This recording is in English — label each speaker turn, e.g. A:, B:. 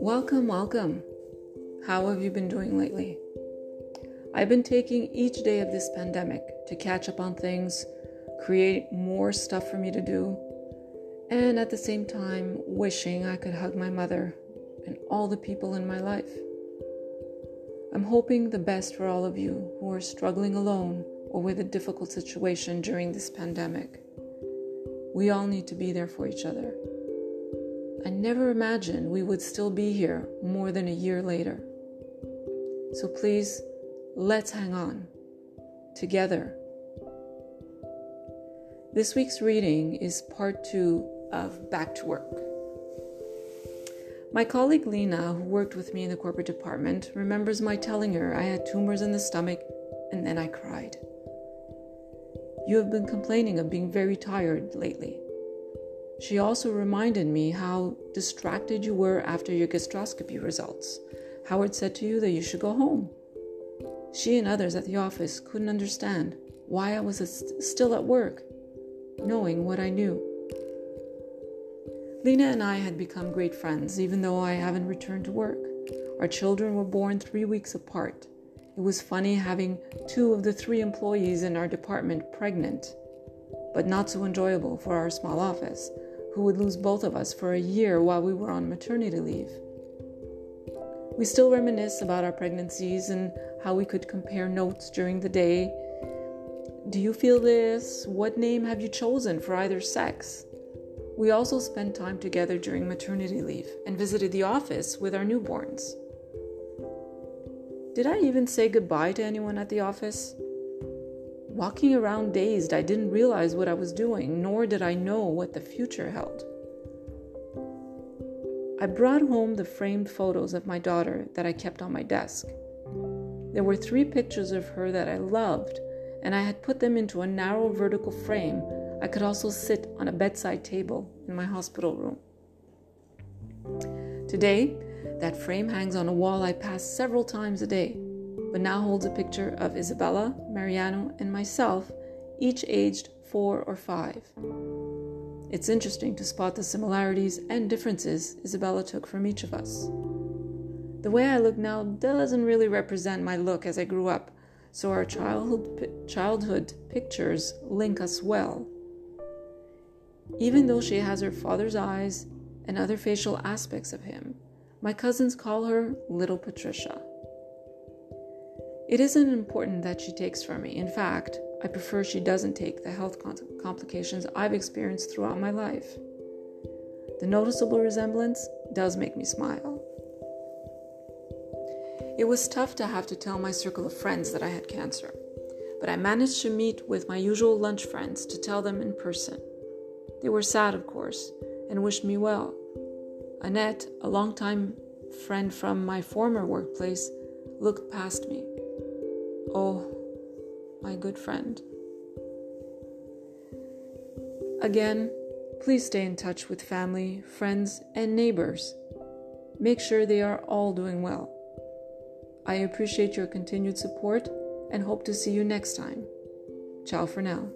A: Welcome, welcome. How have you been doing lately? I've been taking each day of this pandemic to catch up on things, create more stuff for me to do, and at the same time, wishing I could hug my mother and all the people in my life. I'm hoping the best for all of you who are struggling alone or with a difficult situation during this pandemic. We all need to be there for each other. I never imagined we would still be here more than a year later. So please, let's hang on together. This week's reading is part two of Back to Work. My colleague Lena, who worked with me in the corporate department, remembers my telling her I had tumors in the stomach and then I cried. You have been complaining of being very tired lately. She also reminded me how distracted you were after your gastroscopy results. Howard said to you that you should go home. She and others at the office couldn't understand why I was still at work, knowing what I knew. Lena and I had become great friends, even though I haven't returned to work. Our children were born three weeks apart. It was funny having two of the three employees in our department pregnant, but not so enjoyable for our small office, who would lose both of us for a year while we were on maternity leave. We still reminisce about our pregnancies and how we could compare notes during the day. Do you feel this? What name have you chosen for either sex? We also spent time together during maternity leave and visited the office with our newborns. Did I even say goodbye to anyone at the office? Walking around dazed, I didn't realize what I was doing, nor did I know what the future held. I brought home the framed photos of my daughter that I kept on my desk. There were three pictures of her that I loved, and I had put them into a narrow vertical frame I could also sit on a bedside table in my hospital room. Today, that frame hangs on a wall I pass several times a day, but now holds a picture of Isabella, Mariano, and myself, each aged four or five. It's interesting to spot the similarities and differences Isabella took from each of us. The way I look now doesn't really represent my look as I grew up, so our childhood, childhood pictures link us well. Even though she has her father's eyes and other facial aspects of him, my cousins call her Little Patricia. It isn't important that she takes from me. In fact, I prefer she doesn't take the health complications I've experienced throughout my life. The noticeable resemblance does make me smile. It was tough to have to tell my circle of friends that I had cancer, but I managed to meet with my usual lunch friends to tell them in person. They were sad, of course, and wished me well. Annette, a longtime friend from my former workplace, looked past me. Oh, my good friend. Again, please stay in touch with family, friends, and neighbors. Make sure they are all doing well. I appreciate your continued support and hope to see you next time. Ciao for now.